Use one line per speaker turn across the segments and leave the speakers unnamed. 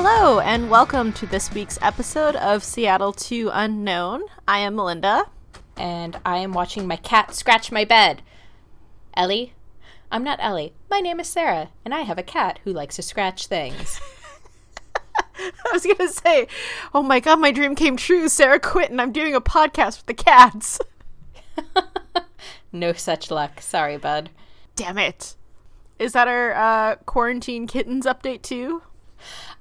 Hello, and welcome to this week's episode of Seattle to Unknown. I am Melinda.
And I am watching my cat scratch my bed. Ellie? I'm not Ellie. My name is Sarah, and I have a cat who likes to scratch things.
I was gonna say, oh my god, my dream came true. Sarah quit, and I'm doing a podcast with the cats.
no such luck. Sorry, bud.
Damn it. Is that our uh, quarantine kittens update too?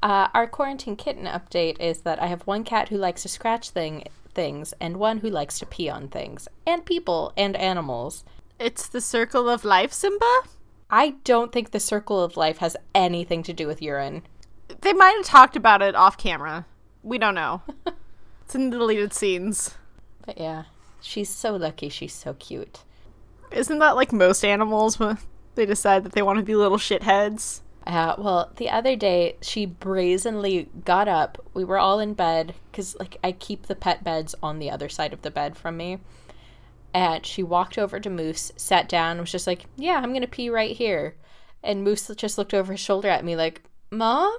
Uh, our quarantine kitten update is that I have one cat who likes to scratch thing things and one who likes to pee on things and people and animals.
It's the circle of life, Simba?
I don't think the circle of life has anything to do with urine.
They might have talked about it off camera. We don't know. it's in the deleted scenes.
But yeah, she's so lucky. She's so cute.
Isn't that like most animals when they decide that they want to be little shitheads?
Uh, well, the other day she brazenly got up. We were all in bed because, like, I keep the pet beds on the other side of the bed from me. And she walked over to Moose, sat down, was just like, "Yeah, I'm gonna pee right here." And Moose just looked over his shoulder at me, like, "Mom,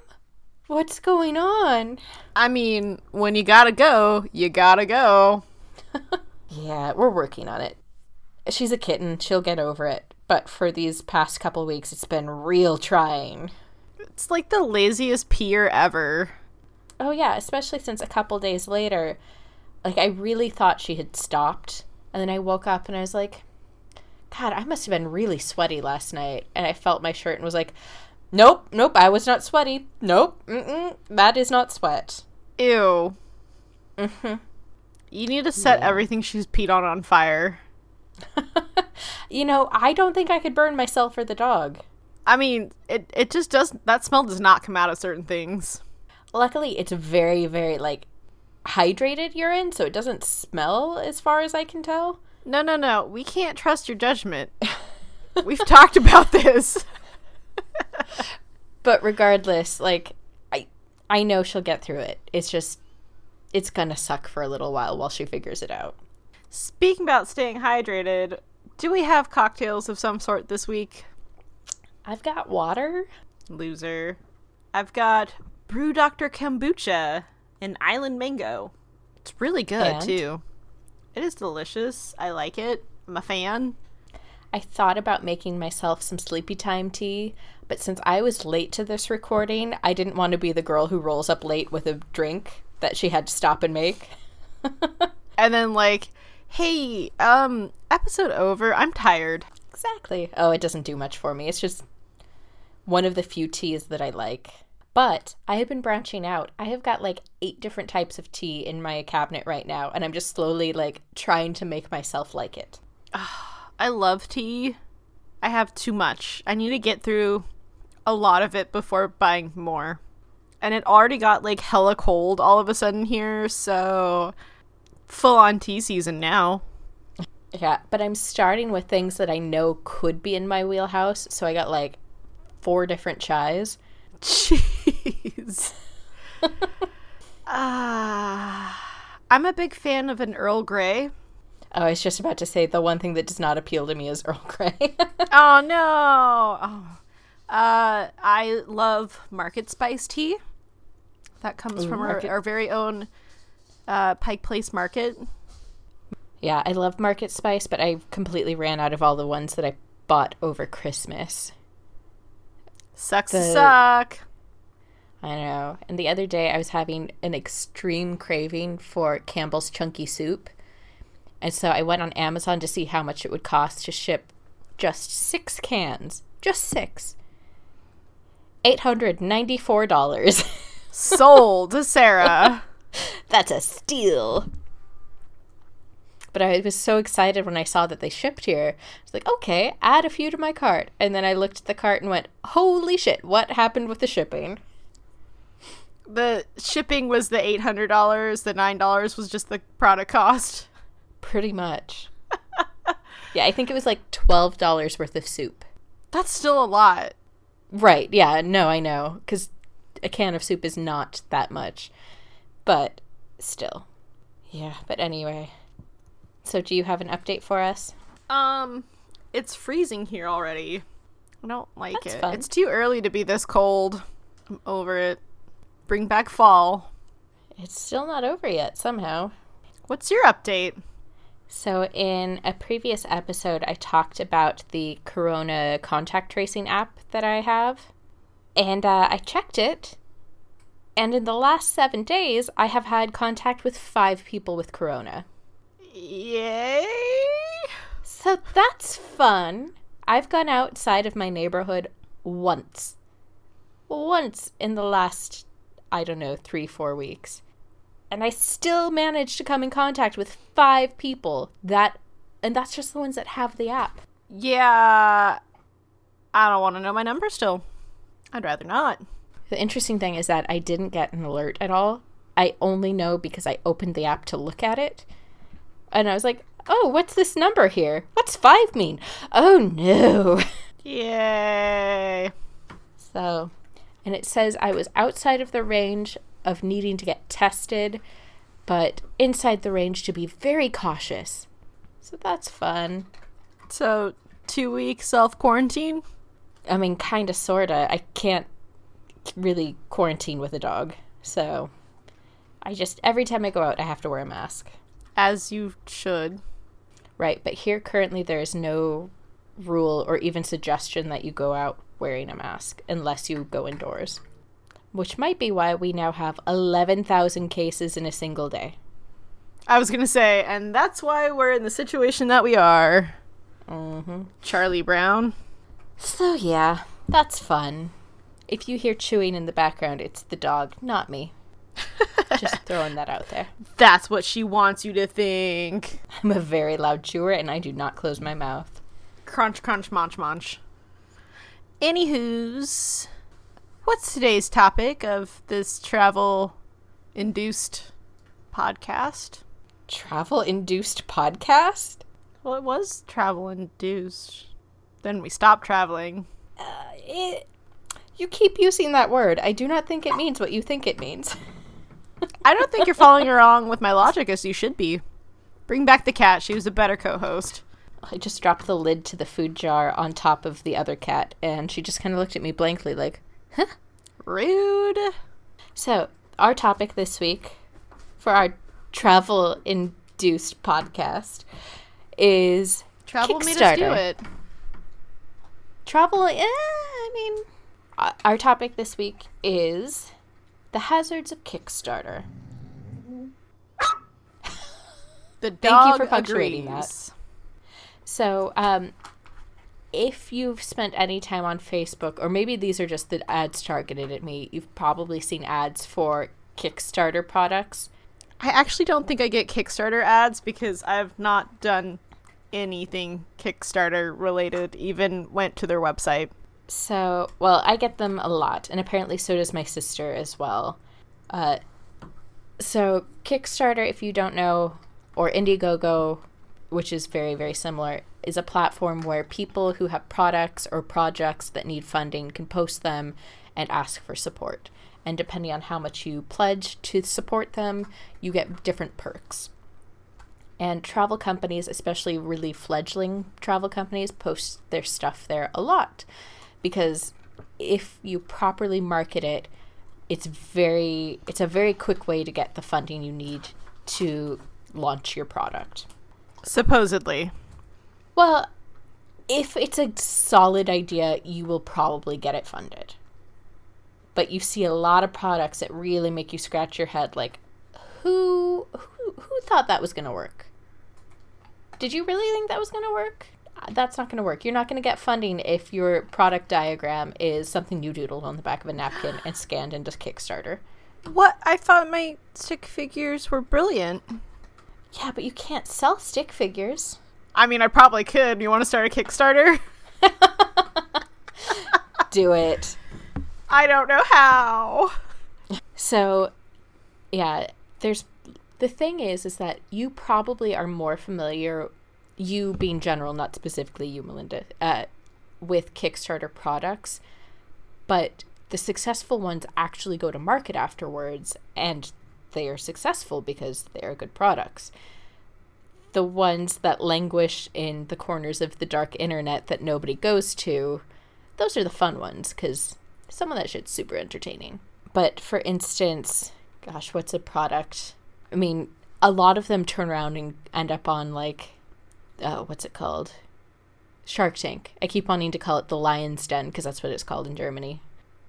what's going on?"
I mean, when you gotta go, you gotta go.
yeah, we're working on it. She's a kitten; she'll get over it but for these past couple weeks, it's been real trying.
It's like the laziest peer ever.
Oh, yeah, especially since a couple days later, like, I really thought she had stopped. And then I woke up and I was like, God, I must have been really sweaty last night. And I felt my shirt and was like, Nope, nope, I was not sweaty. Nope, mm-mm, that is not sweat.
Ew. Mm-hmm. You need to set yeah. everything she's peed on on fire.
you know, I don't think I could burn myself or the dog.
I mean, it it just does that smell does not come out of certain things.
Luckily, it's very very like hydrated urine, so it doesn't smell as far as I can tell.
No, no, no. We can't trust your judgment. We've talked about this.
but regardless, like I I know she'll get through it. It's just it's going to suck for a little while while she figures it out.
Speaking about staying hydrated, do we have cocktails of some sort this week?
I've got water.
Loser. I've got Brew Dr. Kombucha and Island Mango. It's really good, and? too. It is delicious. I like it. I'm a fan.
I thought about making myself some sleepy time tea, but since I was late to this recording, I didn't want to be the girl who rolls up late with a drink that she had to stop and make.
and then, like, hey, um, episode over. I'm tired.
Exactly. Oh, it doesn't do much for me. It's just one of the few teas that I like. But I have been branching out. I have got like eight different types of tea in my cabinet right now, and I'm just slowly like trying to make myself like it.
I love tea. I have too much. I need to get through a lot of it before buying more. And it already got like hella cold all of a sudden here, so full on tea season now.
Yeah, but I'm starting with things that I know could be in my wheelhouse. So I got like four different chais.
Jeez. Ah, uh, I'm a big fan of an Earl Grey.
Oh, I was just about to say the one thing that does not appeal to me is Earl Grey.
oh no. Oh. Uh, I love market spice tea. That comes Ooh, from our, our very own uh, Pike Place Market.
Yeah, I love Market Spice, but I completely ran out of all the ones that I bought over Christmas.
Sucks the, suck.
I know. And the other day I was having an extreme craving for Campbell's Chunky Soup. And so I went on Amazon to see how much it would cost to ship just six cans. Just six. $894.
Sold, Sarah.
That's a steal. But I was so excited when I saw that they shipped here. I was like, okay, add a few to my cart. And then I looked at the cart and went, holy shit, what happened with the shipping?
The shipping was the $800, the $9 was just the product cost.
Pretty much. yeah, I think it was like $12 worth of soup.
That's still a lot.
Right, yeah, no, I know. Because a can of soup is not that much. But still. Yeah, but anyway. So do you have an update for us?
Um, it's freezing here already. I don't like That's it. Fun. It's too early to be this cold. I'm over it. bring back fall.
It's still not over yet, somehow.
What's your update?
So, in a previous episode, I talked about the Corona contact tracing app that I have. And uh, I checked it. And in the last seven days, I have had contact with five people with Corona.
Yay!
So that's fun. I've gone outside of my neighborhood once. Once in the last, I don't know, three, four weeks. And I still managed to come in contact with five people that, and that's just the ones that have the app.
Yeah. I don't want to know my number still. I'd rather not.
The interesting thing is that I didn't get an alert at all. I only know because I opened the app to look at it. And I was like, oh, what's this number here? What's five mean? Oh no.
Yay.
So, and it says I was outside of the range of needing to get tested, but inside the range to be very cautious. So that's fun.
So, two week self quarantine?
I mean, kind of, sort of. I can't really quarantine with a dog. So, I just, every time I go out, I have to wear a mask.
As you should.
Right, but here currently there is no rule or even suggestion that you go out wearing a mask unless you go indoors. Which might be why we now have 11,000 cases in a single day.
I was going to say, and that's why we're in the situation that we are.
Mm-hmm.
Charlie Brown.
So, yeah, that's fun. If you hear chewing in the background, it's the dog, not me. Just throwing that out there.
That's what she wants you to think.
I'm a very loud chewer and I do not close my mouth.
Crunch, crunch, munch, munch. Anywho's, what's today's topic of this travel induced podcast?
Travel induced podcast?
Well, it was travel induced. Then we stopped traveling.
Uh, it, you keep using that word. I do not think it means what you think it means.
I don't think you're following along with my logic as you should be. Bring back the cat. She was a better co host.
I just dropped the lid to the food jar on top of the other cat, and she just kind of looked at me blankly, like, huh?
Rude.
So, our topic this week for our travel induced podcast is
travel made us do it.
Travel, eh, I mean, our topic this week is the hazards of Kickstarter.
the dog Thank
you for punctuating that. So, um, if you've spent any time on Facebook, or maybe these are just the ads targeted at me, you've probably seen ads for Kickstarter products.
I actually don't think I get Kickstarter ads because I've not done anything Kickstarter related, even went to their website.
So, well, I get them a lot, and apparently so does my sister as well. Uh, so, Kickstarter, if you don't know, or Indiegogo, which is very, very similar, is a platform where people who have products or projects that need funding can post them and ask for support. And depending on how much you pledge to support them, you get different perks. And travel companies, especially really fledgling travel companies, post their stuff there a lot because if you properly market it, it's very it's a very quick way to get the funding you need to launch your product.
Supposedly.
Well, if it's a solid idea, you will probably get it funded. But you see a lot of products that really make you scratch your head like who who who thought that was going to work? Did you really think that was going to work? That's not going to work. You're not going to get funding if your product diagram is something you doodled on the back of a napkin and scanned into Kickstarter.
What? I thought my stick figures were brilliant.
Yeah, but you can't sell stick figures.
I mean, I probably could. You want to start a Kickstarter?
Do it.
I don't know how.
So, yeah, there's the thing is is that you probably are more familiar you being general, not specifically you, Melinda, uh, with Kickstarter products, but the successful ones actually go to market afterwards and they are successful because they are good products. The ones that languish in the corners of the dark internet that nobody goes to, those are the fun ones because some of that shit's super entertaining. but for instance, gosh, what's a product? I mean, a lot of them turn around and end up on like, uh, what's it called? Shark Tank. I keep wanting to call it the Lion's Den because that's what it's called in Germany.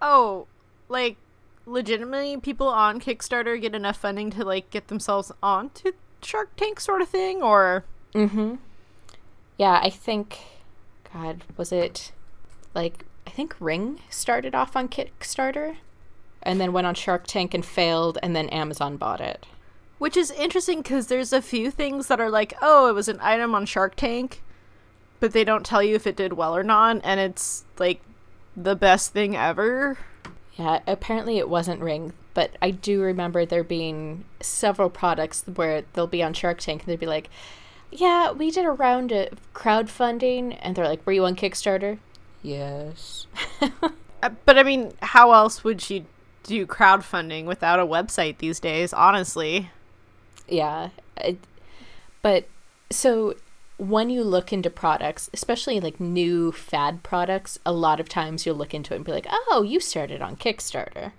Oh, like legitimately people on Kickstarter get enough funding to like get themselves onto Shark Tank sort of thing or
Mm-hmm. Yeah, I think God, was it like I think Ring started off on Kickstarter and then went on Shark Tank and failed and then Amazon bought it.
Which is interesting cuz there's a few things that are like, "Oh, it was an item on Shark Tank." But they don't tell you if it did well or not and it's like the best thing ever.
Yeah, apparently it wasn't Ring, but I do remember there being several products where they'll be on Shark Tank and they'd be like, "Yeah, we did a round of crowdfunding," and they're like, "Were you on Kickstarter?" Yes.
Uh, But I mean, how else would you do crowdfunding without a website these days, honestly?
Yeah, it, but so when you look into products, especially like new fad products, a lot of times you'll look into it and be like, "Oh, you started on Kickstarter."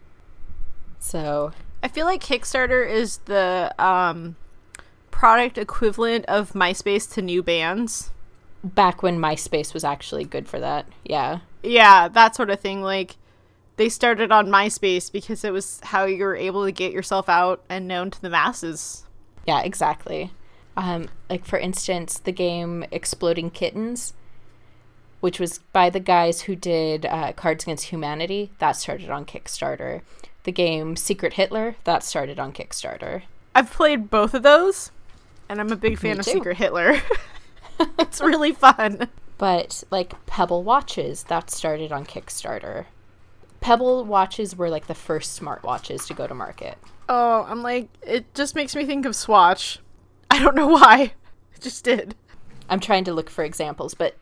So
I feel like Kickstarter is the um, product equivalent of MySpace to new bands.
back when MySpace was actually good for that, yeah.
Yeah, that sort of thing. Like, they started on MySpace because it was how you were able to get yourself out and known to the masses.
Yeah, exactly. Um, like for instance, the game Exploding Kittens, which was by the guys who did uh, Cards Against Humanity, that started on Kickstarter. The game Secret Hitler, that started on Kickstarter.
I've played both of those, and I'm a big fan of
too.
Secret Hitler. it's really fun.
But like Pebble watches, that started on Kickstarter. Pebble watches were like the first smartwatches to go to market.
Oh, I'm like, it just makes me think of Swatch. I don't know why. It just did.
I'm trying to look for examples, but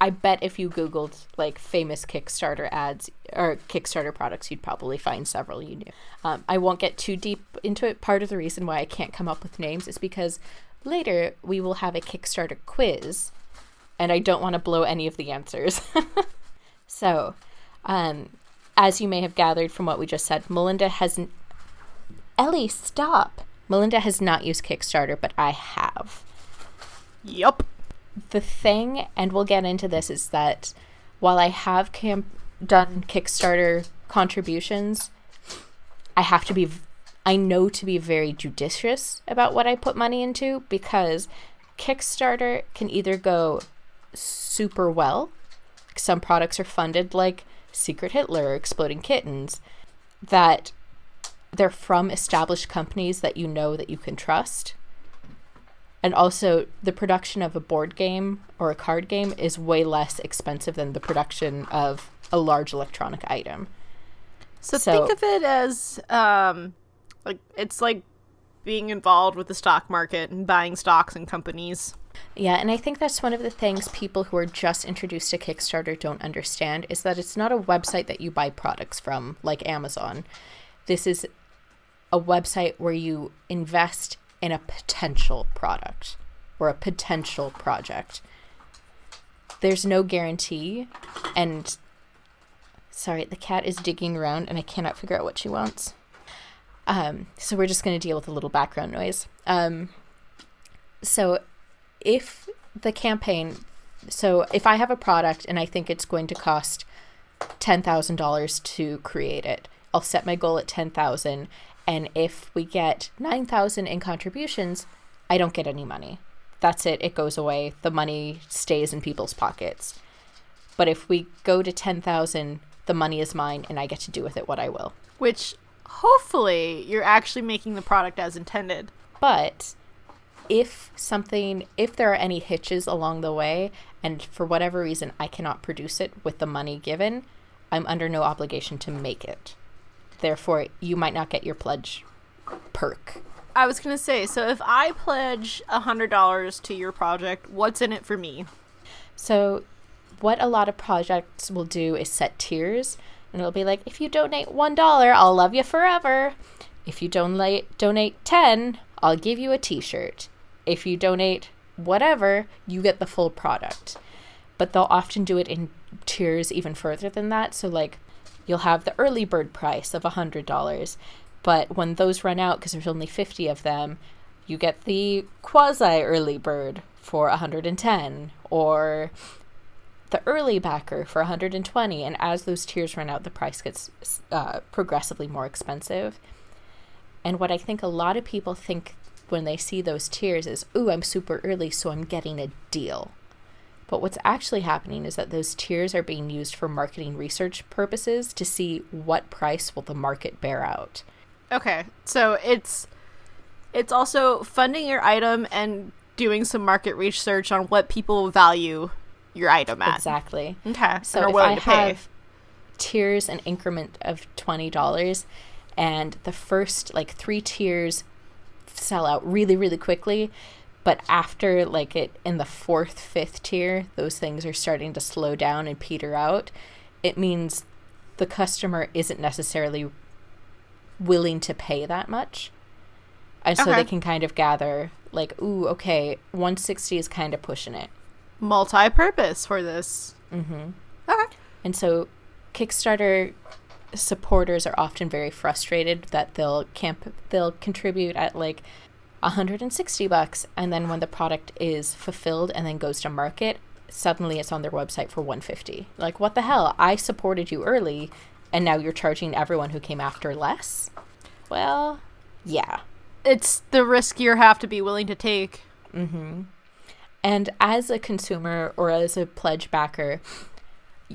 I bet if you Googled like famous Kickstarter ads or Kickstarter products, you'd probably find several you knew. Um, I won't get too deep into it. Part of the reason why I can't come up with names is because later we will have a Kickstarter quiz, and I don't want to blow any of the answers. so, um, as you may have gathered from what we just said, Melinda hasn't. Ellie, stop! Melinda has not used Kickstarter, but I have
Yup.
the thing, and we'll get into this, is that while I have camp done Kickstarter contributions, I have to be, I know to be very judicious about what I put money into because Kickstarter can either go super well. Some products are funded like Secret Hitler, Exploding Kittens, that they're from established companies that you know that you can trust and also, the production of a board game or a card game is way less expensive than the production of a large electronic item.
So,
So-
think of it as um like it's like being involved with the stock market and buying stocks and companies.
Yeah, and I think that's one of the things people who are just introduced to Kickstarter don't understand is that it's not a website that you buy products from like Amazon. This is a website where you invest in a potential product or a potential project. There's no guarantee and sorry, the cat is digging around and I cannot figure out what she wants. Um, so we're just going to deal with a little background noise. Um, so if the campaign so if i have a product and i think it's going to cost $10000 to create it i'll set my goal at 10000 and if we get 9000 in contributions i don't get any money. That's it. It goes away. The money stays in people's pockets. But if we go to 10000 the money is mine and i get to do with it what i will.
Which hopefully you're actually making the product as intended.
But if something, if there are any hitches along the way, and for whatever reason I cannot produce it with the money given, I'm under no obligation to make it. Therefore, you might not get your pledge perk.
I was gonna say, so if I pledge a hundred dollars to your project, what's in it for me?
So, what a lot of projects will do is set tiers, and it'll be like, if you donate one dollar, I'll love you forever. If you donate donate ten, I'll give you a T-shirt. If you donate whatever, you get the full product. But they'll often do it in tiers even further than that. So, like, you'll have the early bird price of $100. But when those run out, because there's only 50 of them, you get the quasi early bird for 110 or the early backer for 120 and as those tiers run out the price gets uh, progressively more expensive and what i think a lot of people think when they see those tiers is ooh i'm super early so i'm getting a deal. But what's actually happening is that those tiers are being used for marketing research purposes to see what price will the market bear out.
Okay, so it's it's also funding your item and doing some market research on what people value your item at.
exactly.
Okay,
So if I
to
have tiers an increment of twenty dollars, and the first like three tiers sell out really really quickly, but after like it in the fourth fifth tier, those things are starting to slow down and peter out. It means the customer isn't necessarily willing to pay that much. And so
Okay.
they can kind of gather like, ooh, okay, 160 is kind of pushing it.
multi-purpose for this. Mm-hmm. Okay.
And so Kickstarter supporters are often very frustrated that they'll camp they'll contribute at like 160 bucks and then when the product is fulfilled and then goes to market, suddenly it's on their website for 150. Like what the hell? I supported you early and now you're charging everyone who came after less? Well, yeah.
It's the risk you have to be willing to take. Mm-hmm.
And as a consumer or as a pledge backer,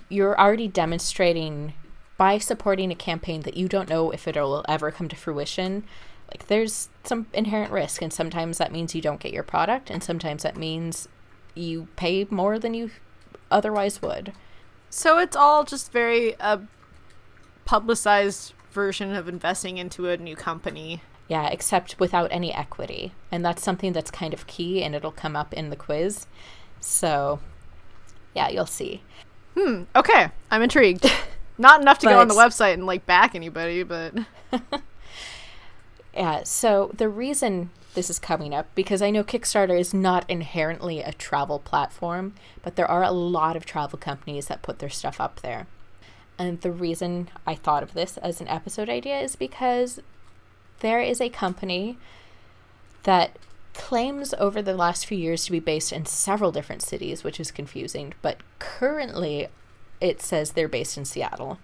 you're already demonstrating by supporting a campaign that you don't know if it'll ever come to fruition. Like there's some inherent risk, and sometimes that means you don't get your product, and sometimes that means you pay more than you otherwise would.
So it's all just very uh, publicized version of investing into a new company.
Yeah, except without any equity. And that's something that's kind of key, and it'll come up in the quiz. So, yeah, you'll see. Hmm.
Okay, I'm intrigued. Not enough to go on the website and like back anybody, but
Yeah, so the reason this is coming up, because I know Kickstarter is not inherently a travel platform, but there are a lot of travel companies that put their stuff up there. And the reason I thought of this as an episode idea is because there is a company that claims over the last few years to be based in several different cities, which is confusing, but currently it says they're based in Seattle.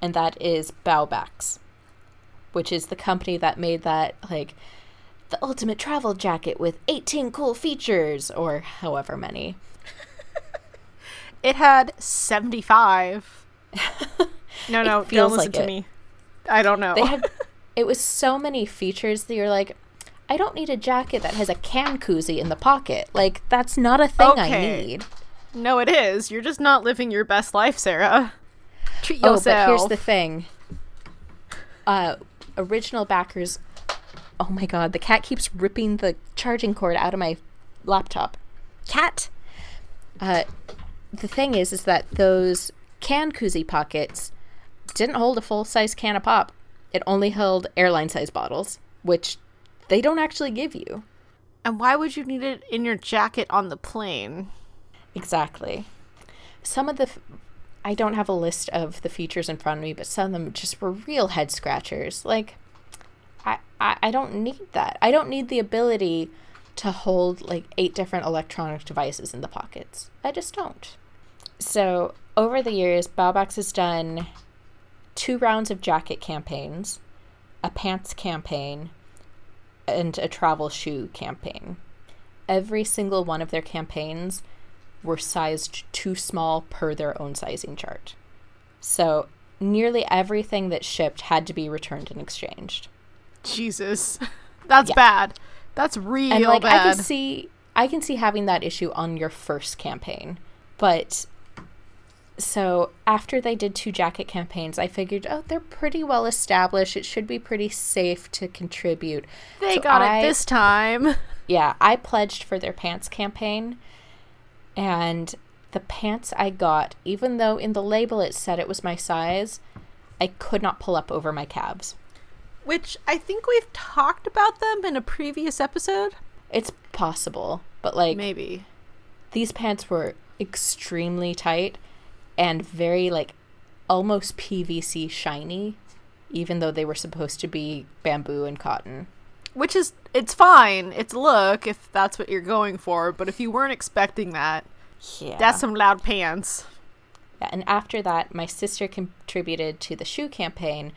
And that is BauBax which is the company that made that like the ultimate travel jacket with 18 cool features or however many.
it had 75. No, no, don't
feels
listen
like
to
it.
me. I don't know.
They had it was so many features that you're like I don't need a jacket that has a can koozie in the pocket. Like that's not a thing I need.
No, it is. You're just not living your best life, Sarah. Treat yourself.
Oh, but here's the thing. Uh original backers Oh my god, the cat keeps ripping the charging cord out of my laptop. Cat. Uh the thing is is that those can koozie pockets didn't hold a full size can of pop. It only held airline size bottles, which they don't actually give you.
and why would you need it in your jacket on the plane?
Exactly. Some of the, f- I don't have a list of the features in front of me, but some of them just were real head scratchers. Like, I, I, I don't need that. I don't need the ability to hold like eight different electronic devices in the pockets. I just don't. So, over the years, BauBax has done two rounds of jacket campaigns, a pants campaign, and a travel shoe campaign. Every single one of their campaigns were sized too small per their own sizing chart. So nearly everything that shipped had to be returned and exchanged.
Jesus. That's
Yeah.
bad. That's real
and like I can see I can see having that issue on your first campaign. But so after they did two jacket campaigns, I figured, oh, they're pretty well established. It should be pretty safe to contribute.
they
So
got
I-
it this time.
Yeah, I pledged for their pants campaign, and the pants I got, even though in the label it said it was my size, I could not pull up over my calves.
Which I think we've talked about them in a previous episode.
It's possible, but like
Maybe.
these pants were extremely tight and very like almost PVC shiny, even though they were supposed to be bamboo and cotton.
Which is it's fine. It's look if that's what you're going for, but if you weren't expecting that,
Yeah.
that's some loud pants.
Yeah, and after that, my sister contributed to the shoe campaign,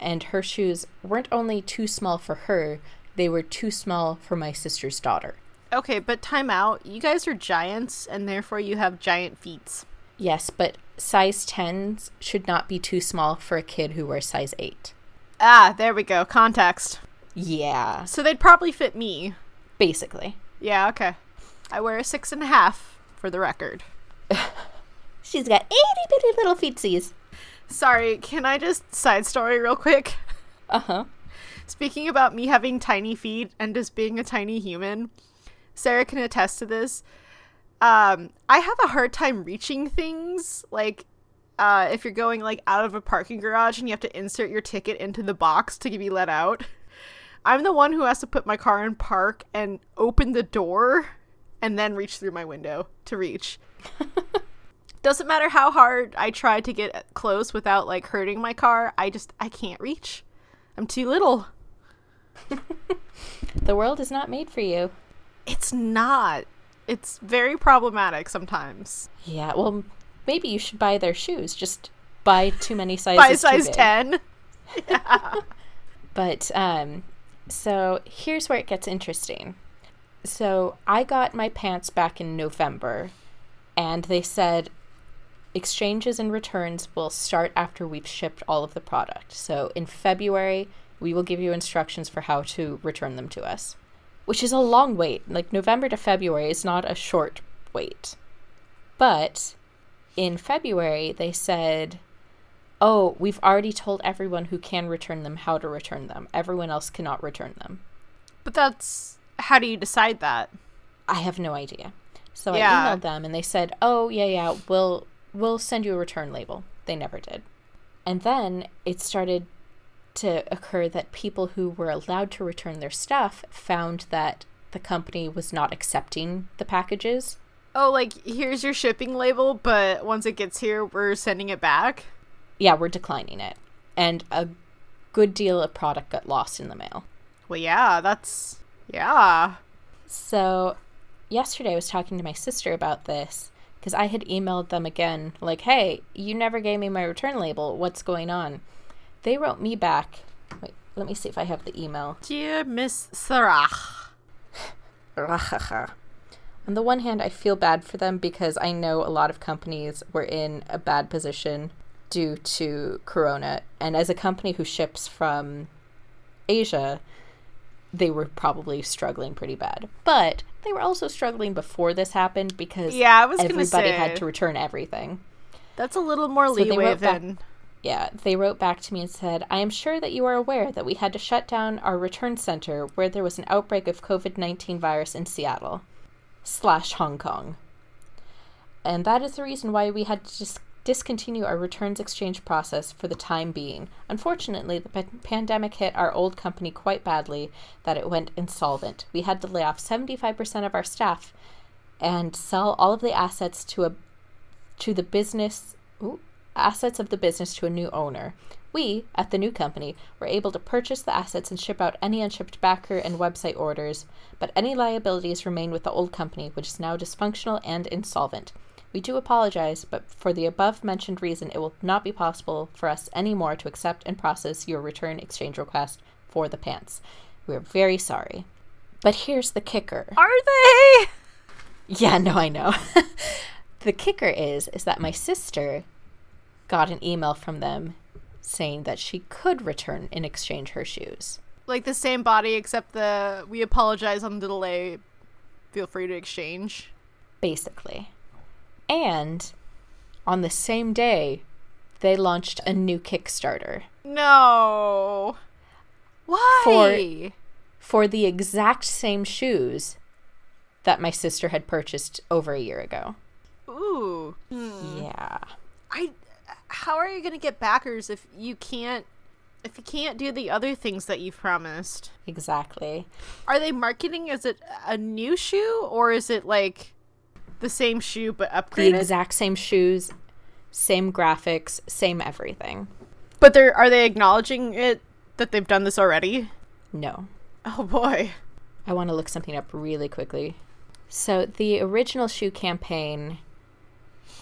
and her shoes weren't only too small for her, they were too small for my sister's daughter.
Okay, but time out. You guys are giants and therefore you have giant feet.
Yes, but size 10s should not be too small for a kid who wears size 8.
Ah, there we go. Context.
Yeah,
So they'd probably fit me.
basically.
Yeah, okay. I wear a six and a half, for the record.
She's got itty bitty little feetsies.
Sorry, can I just side story real quick?
Uh huh.
Speaking about me having tiny feet and just being a tiny human, Sarah can attest to this. Um, I have a hard time reaching things. Like, uh, if you're going like out of a parking garage and you have to insert your ticket into the box to be let out, I'm the one who has to put my car in park and open the door and then reach through my window to reach. Doesn't matter how hard I try to get close without like hurting my car. I just I can't reach. I'm too little.
The world is not made for you.
It's not. It's very problematic sometimes.
Yeah, well, maybe you should buy their shoes. Just buy too many sizes.
By
too
size
big.
10.
But um so here's where it gets interesting. So I got my pants back in November and they said exchanges and returns will start after we've shipped all of the product. So in February, we will give you instructions for how to return them to us, which is a long wait. Like November to February is not a short wait. But in February, they said oh, we've already told everyone who can return them how to return them. Everyone else cannot return them.
But that's how do you decide that?
I have no idea. So
Yeah.
I emailed them and they said, "Oh, yeah, yeah, we'll we'll send you a return label." They never did. And then it started to occur that people who were allowed to return their stuff found that the company was not accepting the packages.
Oh, like here's your shipping label, but once it gets here, we're sending it back.
Yeah, we're declining it. And a good deal of product got lost in the mail.
Well, yeah, that's yeah.
So, yesterday I was talking to my sister about this because I had emailed them again, like, hey, you never gave me my return label. What's going on? They wrote me back. Wait, let me see if I have the email.
Dear Miss Sarah.
On the one hand, I feel bad for them because I know a lot of companies were in a bad position due to Corona. And as a company who ships from Asia, they were probably struggling pretty bad. But they were also struggling before this happened because
Yeah, I was
everybody
say.
had to return everything.
That's a little more
they
leeway
back-
than
Yeah, they wrote back to me and said, I am sure that you are aware that we had to shut down our return center where there was an outbreak of COVID 19 virus in Seattle slash Hong Kong. And that is the reason why we had to dis- discontinue our returns exchange process for the time being. Unfortunately, the pa- pandemic hit our old company quite badly that it went insolvent. We had to lay off 75% of our staff and sell all of the assets to a to the business ooh, assets of the business to a new owner. We, at the new company, were able to purchase the assets and ship out any unshipped backer and website orders, but any liabilities remain with the old company, which is now dysfunctional and insolvent. We do apologize, but for the above mentioned reason, it will not be possible for us anymore to accept and process your return exchange request for the pants. We are very sorry. But here's the kicker.
Are they?
Yeah, no, I know. the kicker is is that my sister got an email from them saying that she could return and exchange her shoes.
Like the same body except the we apologize on the delay. Feel free to exchange.
Basically. And on the same day, they launched a new Kickstarter
No. Why?
for for the exact same shoes that my sister had purchased over a year ago.
Ooh. Hmm.
Yeah.
I how are you going to get backers if you can't if you can't do the other things that you've promised?
Exactly.
Are they marketing is it a new shoe or is it like the same shoe but upgraded.
the exact same shoes, same graphics, same everything.
But they're are they acknowledging it that they've done this already?
No.
Oh boy.
I want to look something up really quickly. So the original shoe campaign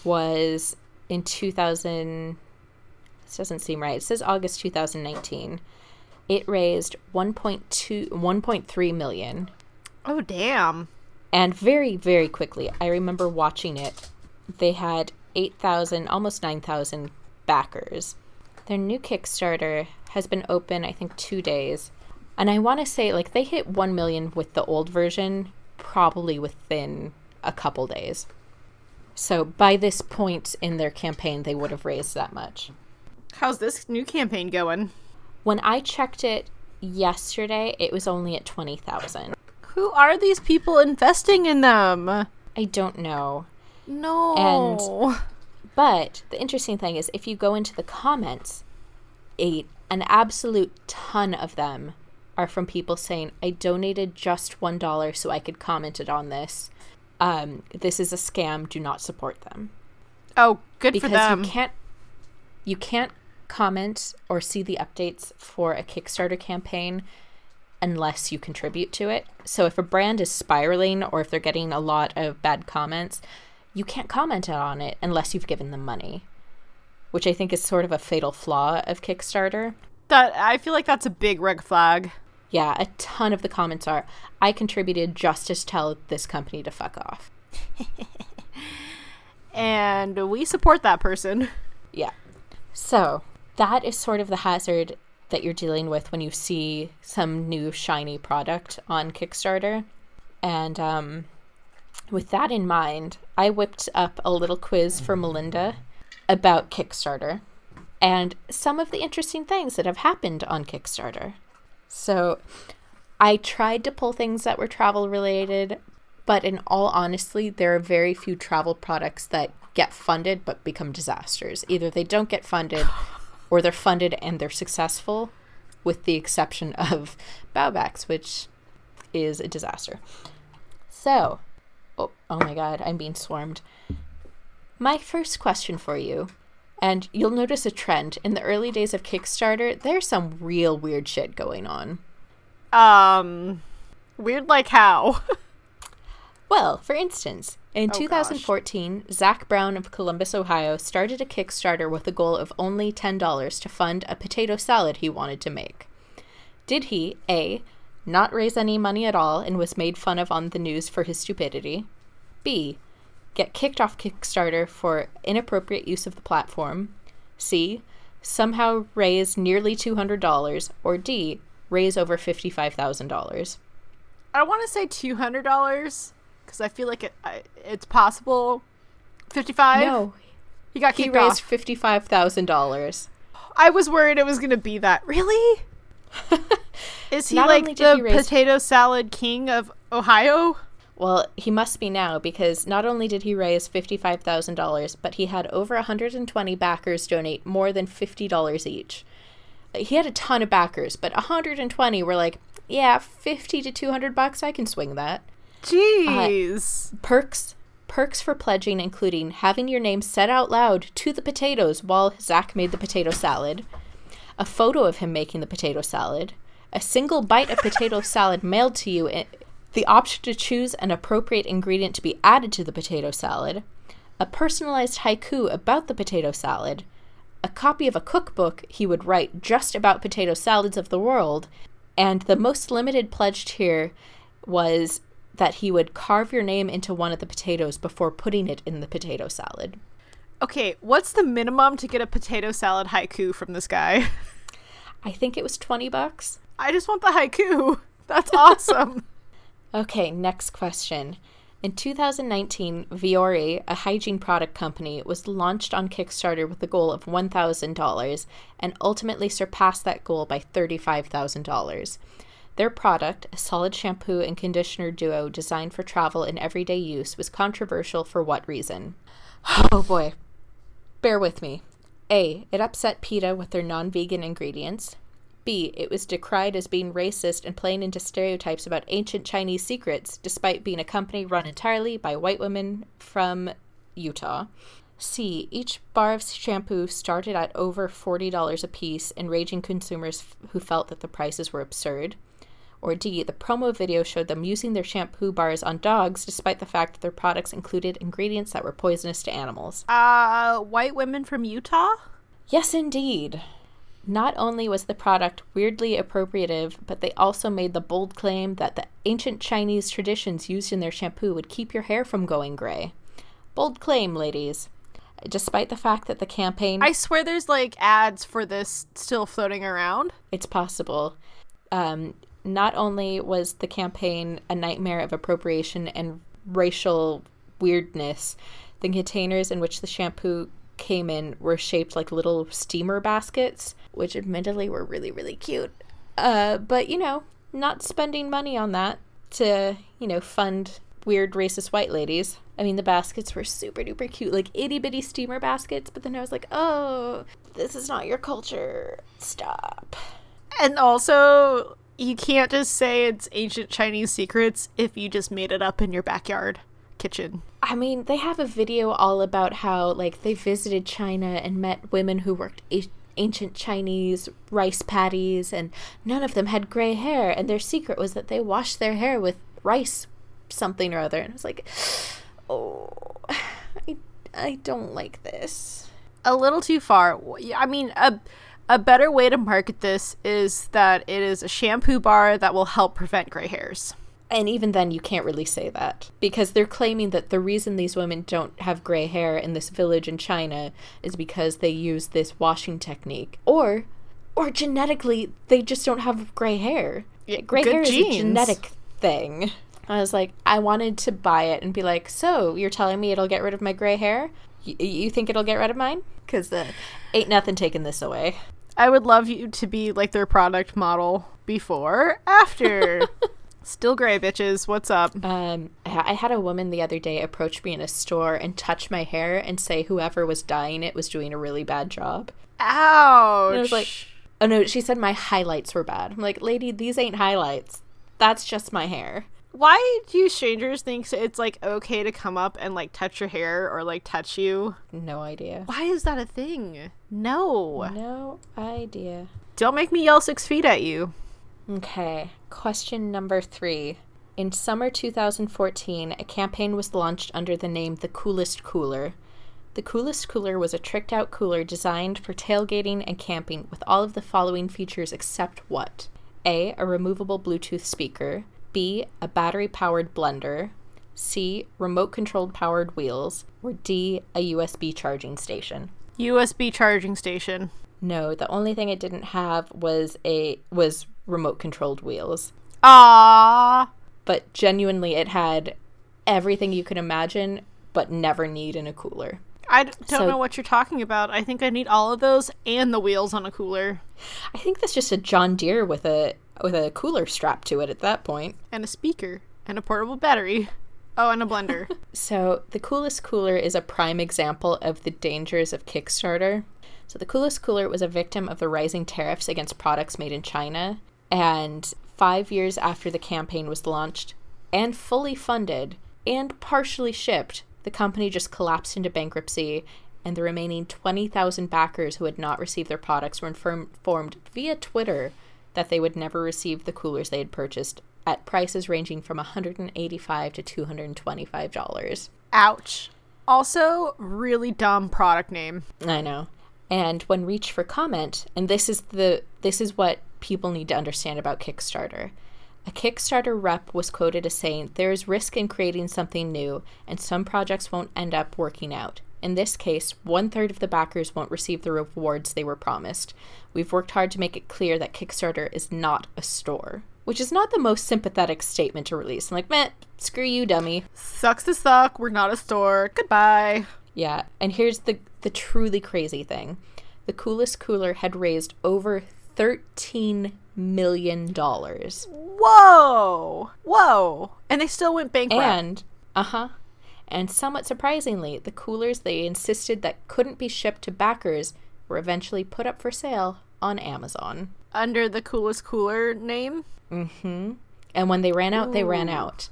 was in 2000 this doesn't seem right. It says August 2019. It raised 1.2 1.3 million
Oh damn.
And very very quickly. I remember watching it. They had 8,000 almost 9,000 backers. Their new Kickstarter has been open I think 2 days. And I want to say like they hit 1 million with the old version probably within a couple days. So by this point in their campaign they would have raised that much.
How's this new campaign going?
When I checked it yesterday, it was only at 20,000.
Who are these people investing in them?
I don't know.
No.
And But the interesting thing is if you go into the comments, a an absolute ton of them are from people saying, I donated just one dollar so I could comment it on this. Um, this is a scam, do not support them.
oh, good
Because
for them.
you can't you can't comment or see the updates for a Kickstarter campaign unless you contribute to it. So if a brand is spiraling or if they're getting a lot of bad comments, you can't comment on it unless you've given them money. Which I think is sort of a fatal flaw of Kickstarter.
That I feel like that's a big red flag.
Yeah, a ton of the comments are I contributed just to tell this company to fuck off.
And we support that person.
Yeah. So that is sort of the hazard that you're dealing with when you see some new shiny product on Kickstarter. And um, with that in mind, I whipped up a little quiz for Melinda about Kickstarter and some of the interesting things that have happened on Kickstarter. So I tried to pull things that were travel related, but in all honesty, there are very few travel products that get funded but become disasters. Either they don't get funded or they're funded and they're successful, with the exception of BauBax, which is a disaster. So, oh, oh my god, I'm being swarmed. My first question for you, and you'll notice a trend in the early days of Kickstarter, there's some real weird shit going on.
Um weird like how?
Well, for instance, in
Oh, gosh.
2014, Zack Brown of Columbus, Ohio, started a Kickstarter with a goal of only $10 to fund a potato salad he wanted to make. Did he, A, not raise any money at all and was made fun of on the news for his stupidity? B, get kicked off Kickstarter for inappropriate use of the platform? C, somehow raise nearly $200? Or D, raise over $55,000?
I want to say two hundred dollars because I feel like it. I, it's possible. Fifty-five.
No,
he got
he raised
off.
$55,000.
I was worried it was gonna be that. Really? Is he
Not
like the
he raise-
potato salad king of Ohio?
Well, he must be now because not only did he raise $55,000, but he had over 120 backers donate more than $50 each. He had a ton of backers, but 120 were like, yeah, 50 to 200 bucks, I can swing that.
Uh, Jeez.
Perks perks for pledging including having your name said out loud to the potatoes while Zack made the potato salad, a photo of him making the potato salad, a single bite of potato salad mailed to you, i- the option to choose an appropriate ingredient to be added to the potato salad, a personalized haiku about the potato salad, a copy of a cookbook he would write just about potato salads of the world, and the most limited pledge tier was that he would carve your name into one of the potatoes before putting it in the potato salad.
Okay, what's the minimum to get a potato salad haiku from this guy?
I think it was 20 bucks.
I just want the haiku. That's awesome.
Okay, next question. In 2019, Viori, a hygiene product company, was launched on Kickstarter with a goal of $1,000 and ultimately surpassed that goal by $35,000. Their product, a solid shampoo and conditioner duo designed for travel and everyday use, was controversial for what reason? Oh boy. Bear with me. A. It upset PETA with their non vegan ingredients. B. It was decried as being racist and playing into stereotypes about ancient Chinese secrets, despite being a company run entirely by white women from Utah. C. Each bar of shampoo started at over $40 a piece, enraging consumers f- who felt that the prices were absurd. Or D. The promo video showed them using their shampoo bars on dogs despite the fact that their products included ingredients that were poisonous to animals.
Uh, white women from Utah?
Yes, indeed. Not only was the product weirdly appropriative, but they also made the bold claim that the ancient Chinese traditions used in their shampoo would keep your hair from going gray. Bold claim, ladies. Despite the fact that the campaign.
I swear there's like ads for this still floating around.
It's possible. Um, not only was the campaign a nightmare of appropriation and racial weirdness, the containers in which the shampoo came in were shaped like little steamer baskets, which admittedly were really, really cute. Uh, but, you know, not spending money on that to, you know, fund weird racist white ladies. I mean, the baskets were super duper cute, like itty bitty steamer baskets, but then I was like, oh, this is not your culture. Stop.
And also, you can't just say it's ancient Chinese secrets if you just made it up in your backyard kitchen.
I mean, they have a video all about how, like, they visited China and met women who worked a- ancient Chinese rice paddies, and none of them had gray hair, and their secret was that they washed their hair with rice something or other. And I was like, oh, I, I don't like this.
A little too far. I mean, a a better way to market this is that it is a shampoo bar that will help prevent gray hairs.
And even then, you can't really say that because they're claiming that the reason these women don't have gray hair in this village in China is because they use this washing technique, or, or genetically they just don't have gray hair. Gray
good
hair
genes.
is a genetic thing. I was like, I wanted to buy it and be like, so you're telling me it'll get rid of my gray hair? Y- you think it'll get rid of mine? Because uh, ain't nothing taking this away.
I would love you to be like their product model before, after. Still gray, bitches. What's up?
Um, I had a woman the other day approach me in a store and touch my hair and say whoever was dyeing it was doing a really bad job.
Ouch.
And I was like, oh no, she said my highlights were bad. I'm like, lady, these ain't highlights. That's just my hair.
Why do strangers think it's like okay to come up and like touch your hair or like touch you?
No idea.
Why is that a thing? No.
No idea.
Don't make me yell six feet at you.
Okay, question number three. In summer 2014, a campaign was launched under the name The Coolest Cooler. The Coolest Cooler was a tricked out cooler designed for tailgating and camping with all of the following features except what? A. A removable Bluetooth speaker. B. A battery powered blender. C. Remote controlled powered wheels. Or D. A USB charging station.
USB charging station.
No, the only thing it didn't have was a was remote controlled wheels.
Ah.
But genuinely it had everything you could imagine but never need in a cooler.
I don't
So-
know what you're talking about. I think I need all of those and the wheels on a cooler
I think that's just a John Deere with a with a cooler strapped to it at that point.
and a speaker and a portable battery. Oh, and a blender.
So, the Coolest Cooler is a prime example of the dangers of Kickstarter. So, the Coolest Cooler was a victim of the rising tariffs against products made in China. And five years after the campaign was launched and fully funded and partially shipped, the company just collapsed into bankruptcy. And the remaining 20,000 backers who had not received their products were inform- informed via Twitter that they would never receive the coolers they had purchased at prices ranging from 185 to $225.
Ouch. Also, really dumb product name.
I know. And when reached for comment, and this is the this is what people need to understand about Kickstarter. A Kickstarter rep was quoted as saying, There is risk in creating something new, and some projects won't end up working out. In this case, one third of the backers won't receive the rewards they were promised. We've worked hard to make it clear that Kickstarter is not a store. Which is not the most sympathetic statement to release. I'm like, meh, screw you, dummy.
Sucks to suck. We're not a store. Goodbye.
Yeah, and here's the the truly crazy thing. The coolest cooler had raised over 13 million dollars.
Whoa. Whoa. And they still went bankrupt.
And uh-huh. And somewhat surprisingly, the coolers they insisted that couldn't be shipped to backers were eventually put up for sale on Amazon.
Under the coolest cooler name.
Mm hmm. And when they ran out, they ran out.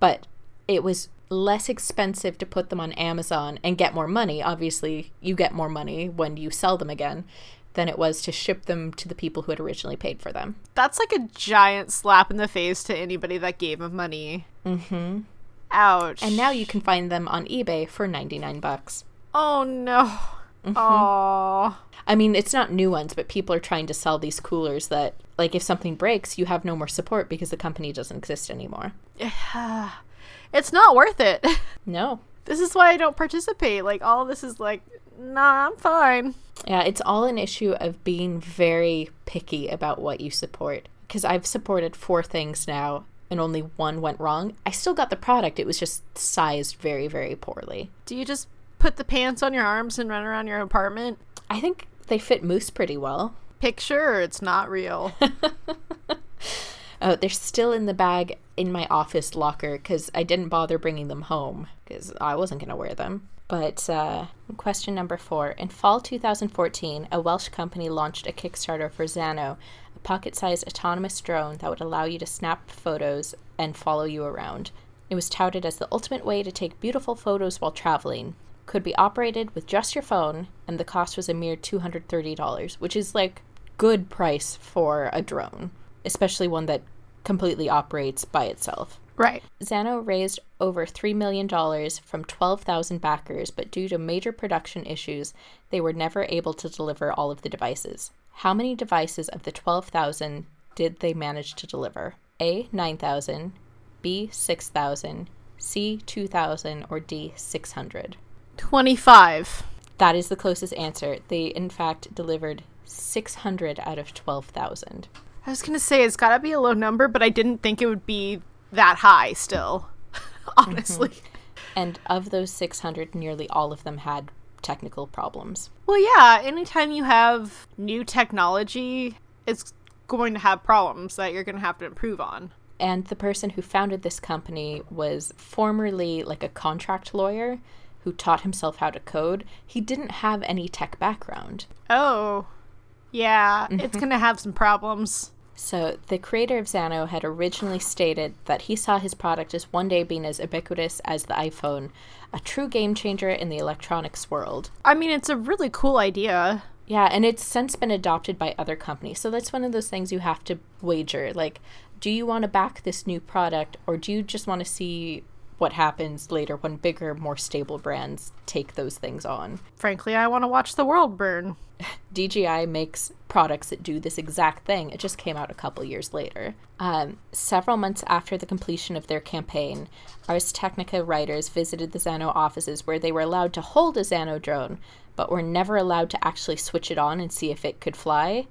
But it was less expensive to put them on Amazon and get more money. Obviously, you get more money when you sell them again than it was to ship them to the people who had originally paid for them.
That's like a giant slap in the face to anybody that gave them money.
Mm-hmm.
Ouch.
And now you can find them on eBay for 99 bucks.
Oh no. Oh.
I mean, it's not new ones, but people are trying to sell these coolers that, like, if something breaks, you have no more support because the company doesn't exist anymore.
It's not worth it.
No.
This is why I don't participate. Like all this is like, nah, I'm fine.
Yeah, it's all an issue of being very picky about what you support. Because I've supported four things now and only one went wrong. I still got the product, it was just sized very, very poorly.
Do you just put the pants on your arms and run around your apartment?
I think they fit Moose pretty well.
Picture, it's not real.
Oh, they're still in the bag in my office locker because I didn't bother bringing them home because I wasn't going to wear them. But uh, question number four. In fall 2014, a Welsh company launched a Kickstarter for Zano, a pocket sized autonomous drone that would allow you to snap photos and follow you around. It was touted as the ultimate way to take beautiful photos while traveling. Could be operated with just your phone, and the cost was a mere $230, which is like good price for a drone, especially one that completely operates by itself.
Right.
Zano raised over $3 million from 12,000 backers, but due to major production issues, they were never able to deliver all of the devices. How many devices of the 12,000 did they manage to deliver? A. 9,000, B. 6,000, C. 2,000, or D. 600?
25.
That is the closest answer. They, in fact, delivered 600 out of 12,000.
I was going to say it's got to be a low number, but I didn't think it would be that high still. Mhm. Honestly.
And of those 600, nearly all of them had technical problems.
Well, yeah, anytime you have new technology, it's going to have problems that you're going to have to improve on.
And the person who founded this company was formerly like a contract lawyer who taught himself how to code. He didn't have any tech background.
Oh. Yeah, it's mm-hmm. going to have some problems.
So, the creator of Zano had originally stated that he saw his product as one day being as ubiquitous as the iPhone, a true game changer in the electronics world.
I mean, it's a really cool idea.
Yeah, and it's since been adopted by other companies. So that's one of those things you have to wager. Like, do you want to back this new product or do you just want to see what happens later when bigger, more stable brands take those things on?
Frankly, I want to watch the world burn.
DJI makes products that do this exact thing. It just came out a couple years later. Um, several months after the completion of their campaign, Ars Technica writers visited the Zano offices where they were allowed to hold a Zano drone, but were never allowed to actually switch it on and see if it could fly,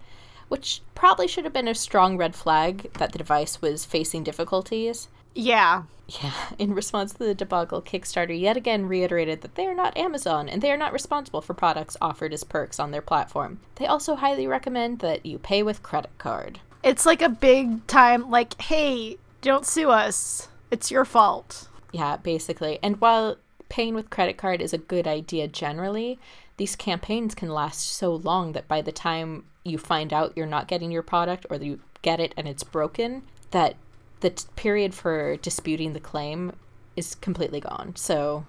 which probably should have been a strong red flag that the device was facing difficulties.
Yeah.
Yeah, in response to the debacle, Kickstarter yet again reiterated that they are not Amazon and they are not responsible for products offered as perks on their platform. They also highly recommend that you pay with credit card.
It's like a big time, like, hey, don't sue us. It's your fault.
Yeah, basically. And while paying with credit card is a good idea generally, these campaigns can last so long that by the time you find out you're not getting your product or you get it and it's broken, that the t- period for disputing the claim is completely gone. So,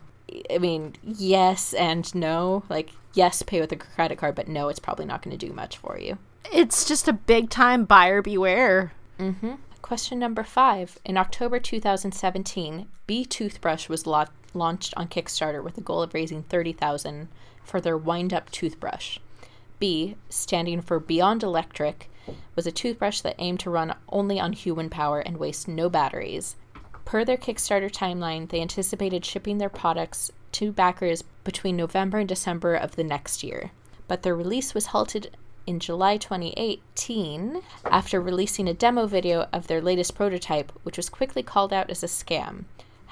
I mean, yes and no. Like, yes, pay with a credit card, but no, it's probably not going to do much for you.
It's just a big time buyer beware.
Mm-hmm. Question number five. In October 2017, B Toothbrush was la- launched on Kickstarter with the goal of raising 30000 for their wind up toothbrush. B, standing for Beyond Electric, was a toothbrush that aimed to run only on human power and waste no batteries. Per their Kickstarter timeline, they anticipated shipping their products to backers between November and December of the next year. But their release was halted in July 2018 after releasing a demo video of their latest prototype, which was quickly called out as a scam.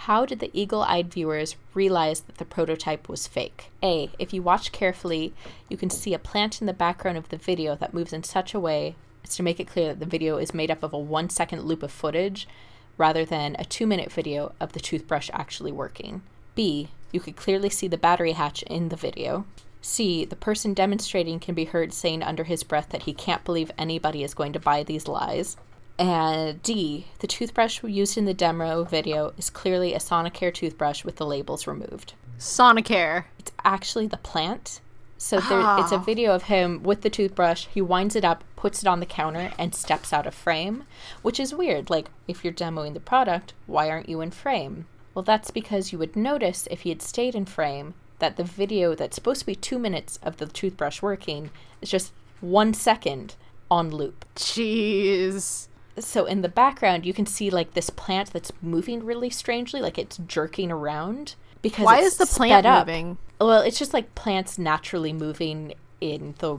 How did the eagle eyed viewers realize that the prototype was fake? A. If you watch carefully, you can see a plant in the background of the video that moves in such a way as to make it clear that the video is made up of a one second loop of footage rather than a two minute video of the toothbrush actually working. B. You could clearly see the battery hatch in the video. C. The person demonstrating can be heard saying under his breath that he can't believe anybody is going to buy these lies. And D, the toothbrush used in the demo video is clearly a Sonicare toothbrush with the labels removed.
Sonicare.
It's actually the plant. So there, ah. it's a video of him with the toothbrush. He winds it up, puts it on the counter, and steps out of frame, which is weird. Like, if you're demoing the product, why aren't you in frame? Well, that's because you would notice if he had stayed in frame that the video that's supposed to be two minutes of the toothbrush working is just one second on loop.
Jeez.
So in the background, you can see like this plant that's moving really strangely, like it's jerking around because
Why is the plant moving?
Well, it's just like plants naturally moving in the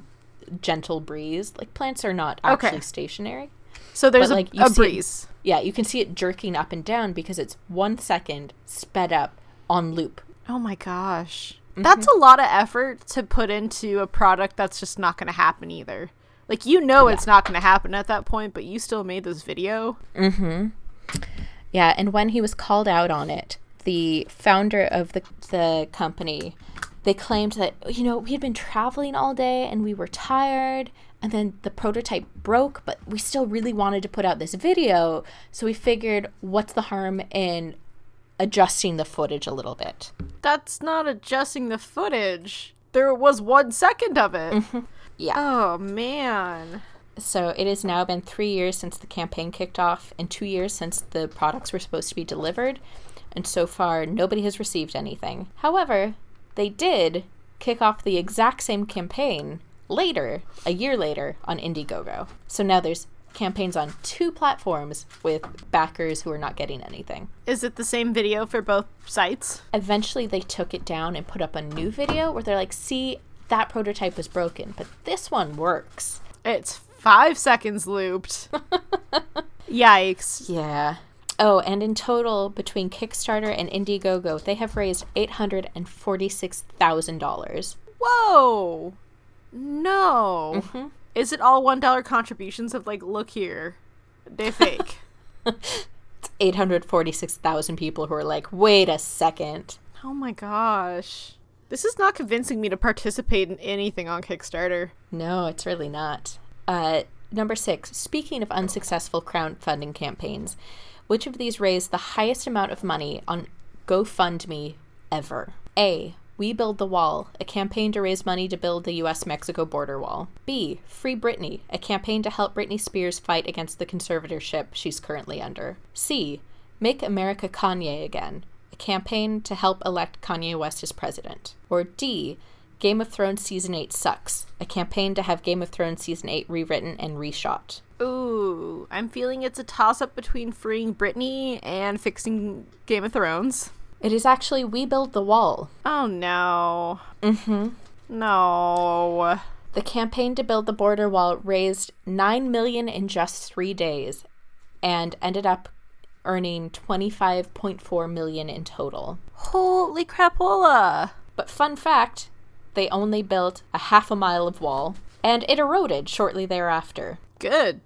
gentle breeze. Like plants are not actually
Okay.
stationary.
So there's
But,
a,
like,
a
see it-
breeze.
Yeah, you can see it jerking up and down because it's one second sped up on loop.
Oh my gosh.
Mm-hmm.
That's a lot of effort to put into a product that's just not going to happen either. Like, you know it's not going to happen at that point, but you still made this video. Mm-hmm.
Yeah, and when he was called out on it, the founder of the the company, they claimed that you know we had been traveling all day and we were tired, and then the prototype broke, but we still really wanted to put out this video, so we figured, what's the harm in adjusting the footage a little bit?
That's not adjusting the footage. There was one second of it.
Mm-hmm. Yeah.
Oh, man.
So it has now been three years since the campaign kicked off, and two years since the products were supposed to be delivered, and so far nobody has received anything. However, they did kick off the exact same campaign later, a year later, on Indiegogo. So now there's campaigns on two platforms with backers who are not getting anything.
Is it the same video for both sites?
Eventually, they took it down and put up a new video where they're like, see, that prototype was broken, but this one works.
It's five seconds looped. Yikes.
Yeah. Oh, and in total, between Kickstarter and Indiegogo, they have raised $846,000.
Whoa. No.
Mm-hmm.
Is it all $1 contributions of, like, look here? They fake.
846,000 people who are like, wait a second.
oh my gosh. This is not convincing me to participate in anything on Kickstarter.
No, it's really not. Uh, number six, speaking of unsuccessful crowdfunding campaigns, which of these raised the highest amount of money on GoFundMe ever? A. We Build the Wall, a campaign to raise money to build the US Mexico border wall. B. Free Britney, a campaign to help Britney Spears fight against the conservatorship she's currently under. C. Make America Kanye Again, campaign to help elect Kanye West as president. Or D. Game of Thrones Season 8 Sucks, a campaign to have Game of Thrones Season 8 rewritten and reshot.
Ooh, I'm feeling it's a toss up between freeing Britney and fixing Game of Thrones.
It is actually We Build the Wall.
Oh no. Mm-hmm. No.
The campaign to build the border wall raised 9 million in just 3 days and ended up earning 25.4 million in total.
Holy crapola.
But fun fact, they only built a half a mile of wall and it eroded shortly thereafter.
Good.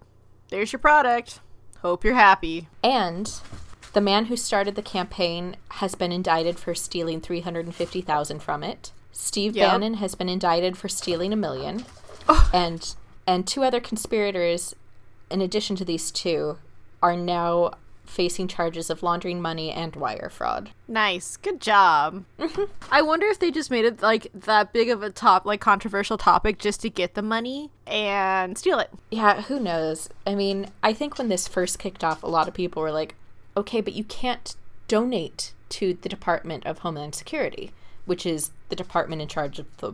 There's your product. Hope you're happy.
And the man who started the campaign has been indicted for stealing 350,000 from it. Steve
Yep.
Bannon has been indicted for stealing a million. And and two other conspirators in addition to these two are now facing charges of laundering money and wire fraud.
Nice. Good job. Mm-hmm. I wonder if they just made it like that big of a top like controversial topic just to get the money and steal it.
Yeah, who knows? I mean, I think when this first kicked off, a lot of people were like, okay, but you can't donate to the Department of Homeland Security, which is the department in charge of the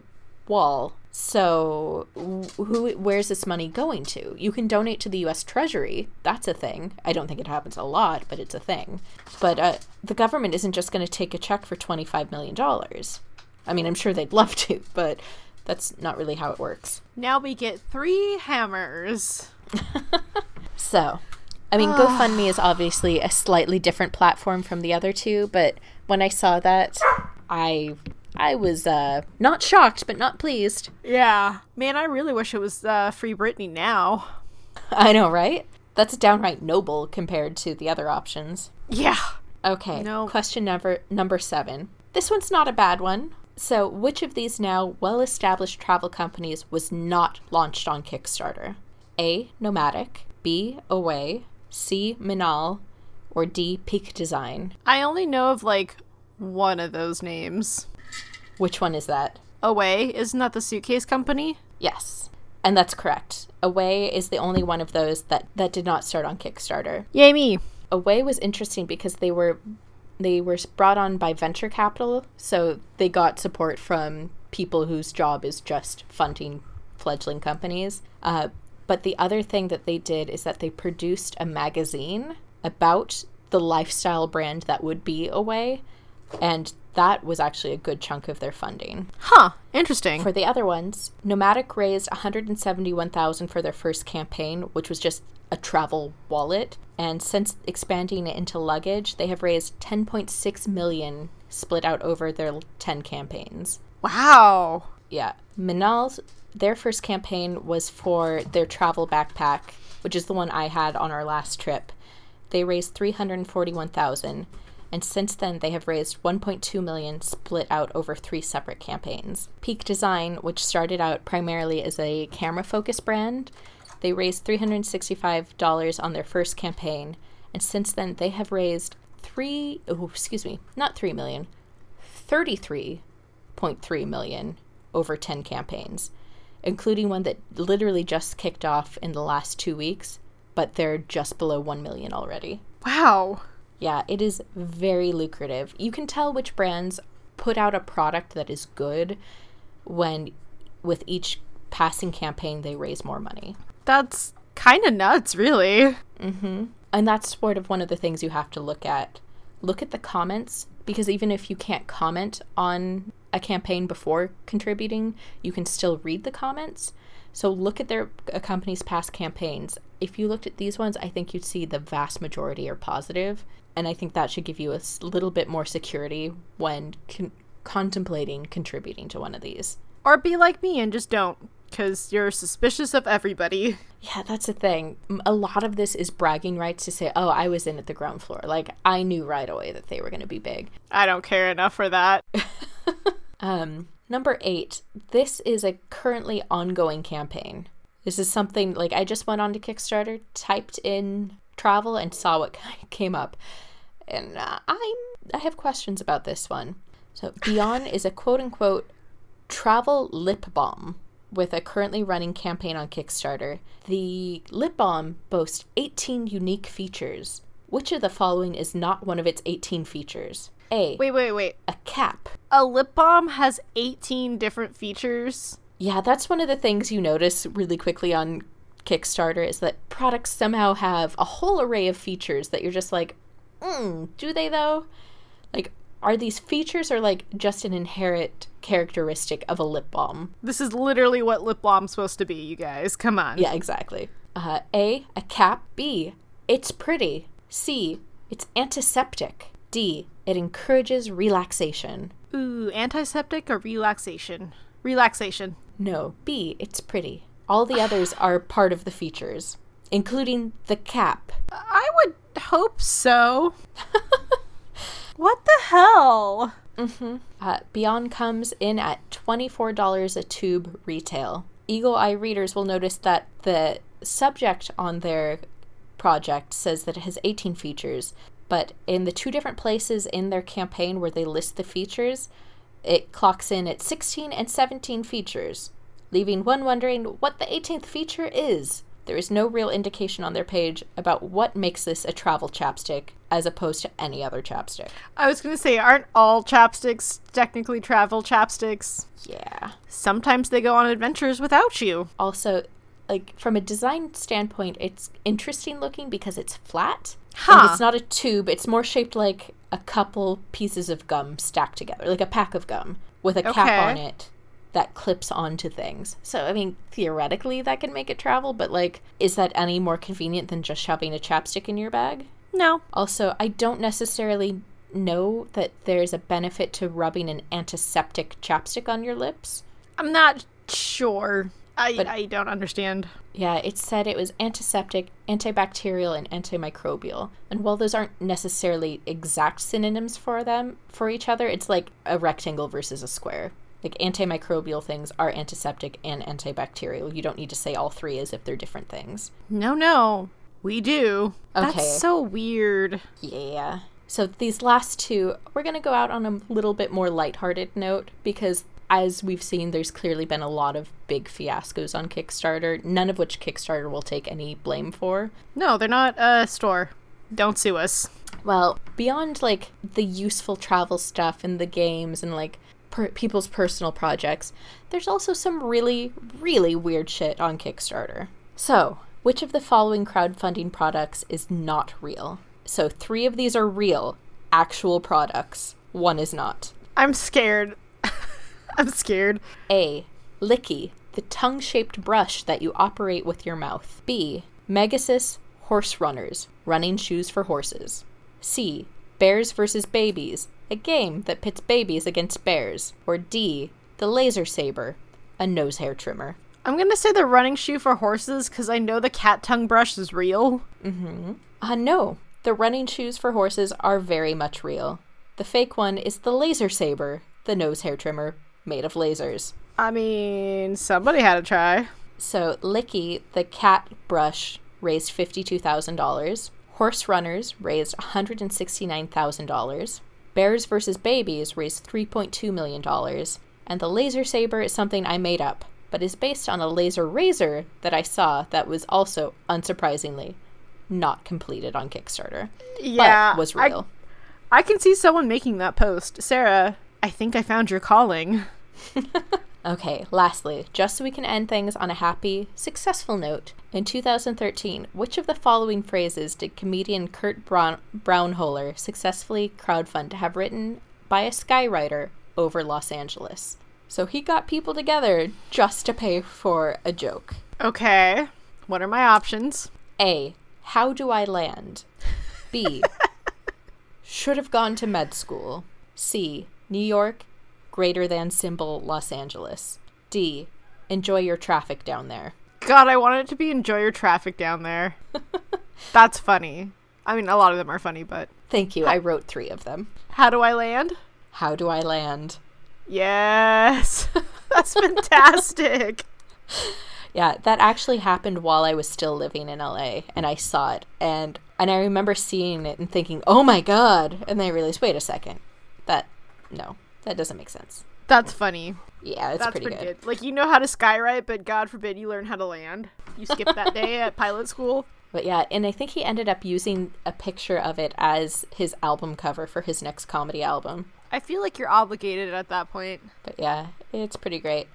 wall. So, who, where's this money going to? You can donate to the U.S. Treasury. That's a thing. I don't think it happens a lot, but it's a thing. But uh, the government isn't just going to take a check for $25 million. I mean, I'm sure they'd love to, but that's not really how it works.
Now we get three hammers.
So, I mean, GoFundMe is obviously a slightly different platform from the other two, but when I saw that, I I was uh, not shocked, but not pleased.
Yeah. Man, I really wish it was uh, Free Britney now.
I know, right? That's downright noble compared to the other options.
Yeah.
Okay.
No.
Question number number seven. This one's not a bad one. So, which of these now well-established travel companies was not launched on Kickstarter? A. Nomadic. B. Away. C. Minaal, or D. Peak Design.
I only know of like one of those names.
Which one is that?
Away, isn't that the suitcase company?
Yes. And that's correct. Away is the only one of those that, that did not start on Kickstarter.
Yay me.
Away was interesting because they were they were brought on by venture capital, so they got support from people whose job is just funding fledgling companies. Uh, but the other thing that they did is that they produced a magazine about the lifestyle brand that would be Away, and that was actually a good chunk of their funding.
Huh, interesting.
For the other ones, Nomadic raised 171,000 for their first campaign, which was just a travel wallet, and since expanding it into luggage, they have raised 10.6 million split out over their 10 campaigns.
wow.
Yeah. Minaal's their first campaign was for their travel backpack, which is the one I had on our last trip. They raised 341,000 and since then they have raised 1.2 million split out over three separate campaigns. Peak Design, which started out primarily as a camera focus brand, they raised $365 on their first campaign and since then they have raised 3 oh, excuse me, not 3 million, 33.3 million over 10 campaigns, including one that literally just kicked off in the last 2 weeks, but they're just below 1 million already.
Wow.
Yeah, it is very lucrative. You can tell which brands put out a product that is good when with each passing campaign they raise more money.
That's kind of nuts, really. Mm-hmm.
And that's sort of one of the things you have to look at. Look at the comments because even if you can't comment on a campaign before contributing, you can still read the comments. So look at their a company's past campaigns. If you looked at these ones, I think you'd see the vast majority are positive, and I think that should give you a little bit more security when con- contemplating contributing to one of these.
Or be like me and just don't, because you're suspicious of everybody.
Yeah, that's the thing. A lot of this is bragging rights to say, "Oh, I was in at the ground floor. Like I knew right away that they were going to be big."
I don't care enough for that.
Um, number eight. This is a currently ongoing campaign. This is something like I just went on to Kickstarter, typed in travel, and saw what came up, and uh, I'm I have questions about this one. So Beyond is a quote unquote travel lip balm with a currently running campaign on Kickstarter. The lip balm boasts 18 unique features. Which of the following is not one of its 18 features? A.
Wait, wait, wait.
A cap.
A lip balm has 18 different features.
Yeah, that's one of the things you notice really quickly on Kickstarter is that products somehow have a whole array of features that you're just like, mm, do they though? Like, are these features or like just an inherent characteristic of a lip balm?
This is literally what lip balm's supposed to be, you guys. Come on.
Yeah, exactly. Uh, a, a cap. B, it's pretty. C, it's antiseptic. D, it encourages relaxation.
Ooh, antiseptic or relaxation? Relaxation.
No, B, it's pretty. All the others are part of the features, including the cap.
I would hope so. what the hell?
Uh, Beyond comes in at $24 a tube retail. Eagle Eye readers will notice that the subject on their project says that it has 18 features, but in the two different places in their campaign where they list the features, it clocks in at 16 and 17 features, leaving one wondering what the 18th feature is. There is no real indication on their page about what makes this a travel chapstick as opposed to any other chapstick.
I was gonna say, aren't all chapsticks technically travel chapsticks?
Yeah.
Sometimes they go on adventures without you.
also like from a design standpoint it's interesting looking because it's flat
Huh.
it's not a tube it's more shaped like a couple pieces of gum stacked together like a pack of gum with a cap
Okay.
on it that clips onto things so i mean theoretically that can make it travel but like is that any more convenient than just shoving a chapstick in your bag
No.
also i don't necessarily know that there's a benefit to rubbing an antiseptic chapstick on your lips
I'm not sure. I,
But-
I don't understand.
Yeah, it said it was antiseptic, antibacterial, and antimicrobial. And while those aren't necessarily exact synonyms for them for each other, it's like a rectangle versus a square. Like antimicrobial things are antiseptic and antibacterial. You don't need to say all three as if they're different things.
No, no. We do.
Okay.
That's so weird.
Yeah. So these last two, we're going to go out on a little bit more lighthearted note because as we've seen, there's clearly been a lot of big fiascos on Kickstarter, none of which Kickstarter will take any blame for.
No, they're not a store. Don't sue us.
Well, beyond like the useful travel stuff and the games and like per- people's personal projects, there's also some really, really weird shit on Kickstarter. So, which of the following crowdfunding products is not real? So, three of these are real, actual products. One is not.
I'm scared. I'm scared.
A. Licky, the tongue shaped brush that you operate with your mouth. B. Megasus Horse Runners, running shoes for horses. C. Bears versus Babies, a game that pits babies against bears. Or D. The Laser Saber, a nose hair trimmer.
I'm gonna say the running shoe for horses because I know the cat tongue brush is real. Mm-hmm.
Uh, no, the running shoes for horses are very much real. The fake one is the Laser Saber, the nose hair trimmer made of lasers.
I mean, somebody had to try.
So, Licky, the cat brush, raised $52,000. Horse Runners raised $169,000. Bears vs. Babies raised $3.2 million. And the Laser Saber is something I made up, but is based on a laser razor that I saw that was also, unsurprisingly, not completed on Kickstarter.
Yeah,
but was
I-
real.
I can see someone making that post. Sarah, I think I found your calling.
Okay, lastly, just so we can end things on a happy, successful note, in 2013, which of the following phrases did comedian Kurt Braun- Braunohler successfully crowdfund to have written by a skywriter over Los Angeles? So he got people together just to pay for a joke.
Okay. What are my options?
A. How do I land? B. Should have gone to med school. C. New York, greater than symbol Los Angeles. D. Enjoy your traffic down there.
God, I want it to be enjoy your traffic down there. That's funny. I mean, a lot of them are funny, but
Thank you. I wrote three of them.
how do I land?
How do I land?
Yes. That's fantastic.
Yeah, that actually happened while I was still living in LA and I saw it and and I remember seeing it and thinking, "Oh my god." And then I realized, "Wait a second. That no, that doesn't make sense."
That's funny.
Yeah, it's
That's
pretty,
pretty,
good.
good. Like you know how to skywrite, but God forbid you learn how to land. You skip that day at pilot school.
But yeah, and I think he ended up using a picture of it as his album cover for his next comedy album.
I feel like you're obligated at that point.
But yeah, it's pretty great.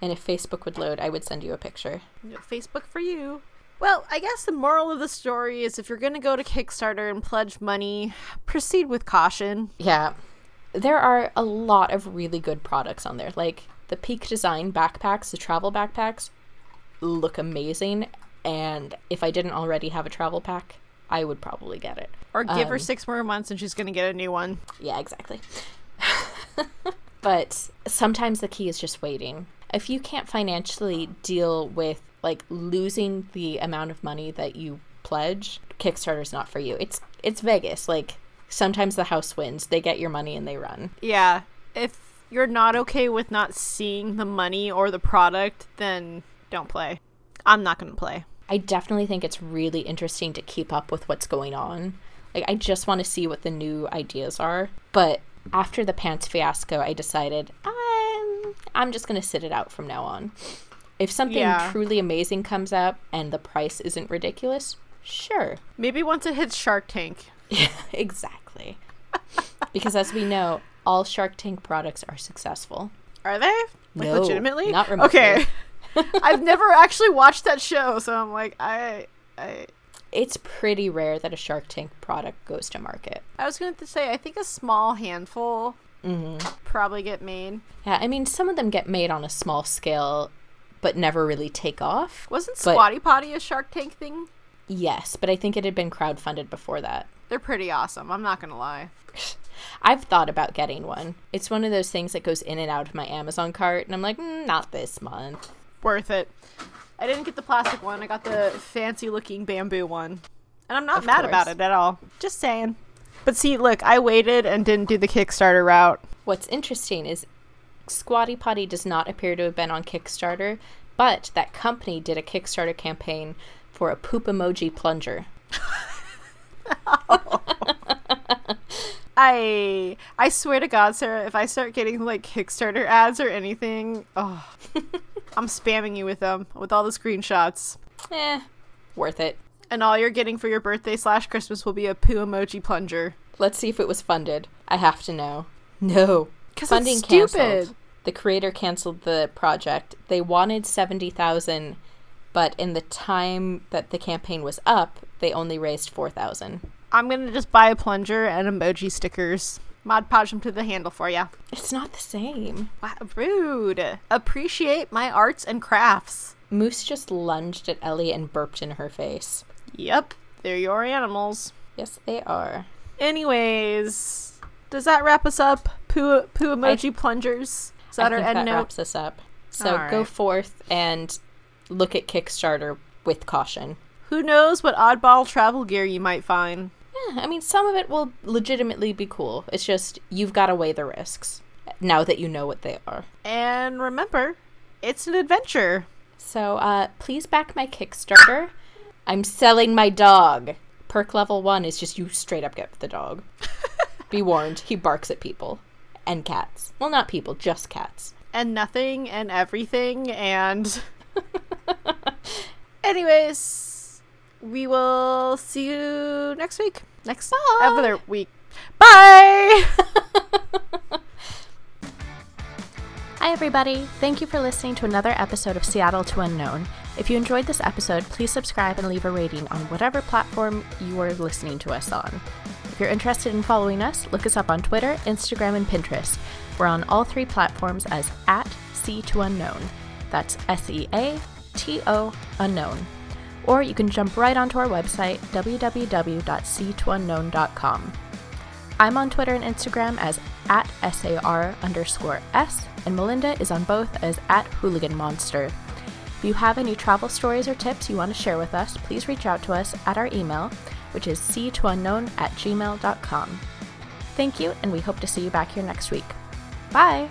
And if Facebook would load, I would send you a picture.
Facebook for you. Well, I guess the moral of the story is if you're going to go to Kickstarter and pledge money, proceed with caution.
Yeah. There are a lot of really good products on there. Like the Peak Design backpacks, the travel backpacks, look amazing. And if I didn't already have a travel pack, I would probably get it.
Or give her
Um,
six more months and she's going to get a new one.
Yeah, exactly. but sometimes the key is just waiting. If you can't financially deal with like losing the amount of money that you pledge, Kickstarter's not for you. It's it's Vegas. Like sometimes the house wins. They get your money and they run.
Yeah. If you're not okay with not seeing the money or the product, then don't play. I'm not going to play.
I definitely think it's really interesting to keep up with what's going on. Like I just want to see what the new ideas are. But after the pants fiasco, I decided I'm I'm just going to sit it out from now on. If something
Yeah.
truly amazing comes up and the price isn't ridiculous, sure.
Maybe once it hits Shark Tank.
exactly. because as we know, all Shark Tank products are successful.
Are they? Like
No,
legitimately?
not remotely.
Okay. I've never actually watched that show, so I'm like, I I
It's pretty rare that a Shark Tank product goes to market.
I was going to say I think a small handful
Mm-hmm.
probably get made.
Yeah, I mean, some of them get made on a small scale, but never really take off.
Wasn't Squatty Potty a Shark Tank thing?
Yes, but I think it had been crowdfunded before that.
They're pretty awesome. I'm not going to lie.
I've thought about getting one. It's one of those things that goes in and out of my Amazon cart, and I'm like, mm, not this month.
Worth it. I didn't get the plastic one. I got the fancy looking bamboo one. And I'm not
Of
mad about it at all. Just saying. But see, look, I waited and didn't do the Kickstarter route.
What's interesting is Squatty Potty does not appear to have been on Kickstarter, but that company did a Kickstarter campaign for a poop emoji plunger.
I I swear to God, Sarah, if I start getting like Kickstarter ads or anything, oh, I'm spamming you with them with all the screenshots.
Eh, worth it.
And all you're getting for your birthday slash Christmas will be a poo emoji plunger.
Let's see if it was funded. I have to know. No. Funding
it's stupid.
canceled. The creator canceled the project. They wanted 70,000, but in the time that the campaign was up, they only raised 4,000.
I'm gonna just buy a plunger and emoji stickers. Mod podge them to the handle for ya.
It's not the same.
Wow, rude. Appreciate my arts and crafts.
Moose just lunged at Ellie and burped in her face.
Yep, they're your animals.
Yes, they are.
Anyways, does that wrap us up? Poo poo emoji plungers. Is that
I
our end
that
note?
wraps us up. So
All
go forth and look at Kickstarter with caution.
Who knows what oddball travel gear you might find?
Yeah, I mean, some of it will legitimately be cool. It's just you've got to weigh the risks now that you know what they are.
And remember, it's an adventure.
So uh, please back my Kickstarter. I'm selling my dog. Perk level one is just you straight up get the dog. Be warned, he barks at people and cats. Well, not people, just cats.
And nothing and everything and Anyways, we will see you next week. Next
Bye.
other week. Bye.
Hi, everybody. Thank you for listening to another episode of Seattle to Unknown. If you enjoyed this episode, please subscribe and leave a rating on whatever platform you are listening to us on. If you're interested in following us, look us up on Twitter, Instagram, and Pinterest. We're on all three platforms as at C to Unknown. That's S E A T O Unknown. Or you can jump right onto our website, www.c2unknown.com. I'm on Twitter and Instagram as at SAR underscore S, and Melinda is on both as at Hooligan Monster. If you have any travel stories or tips you want to share with us, please reach out to us at our email, which is c2unknown at gmail.com. Thank you, and we hope to see you back here next week. Bye!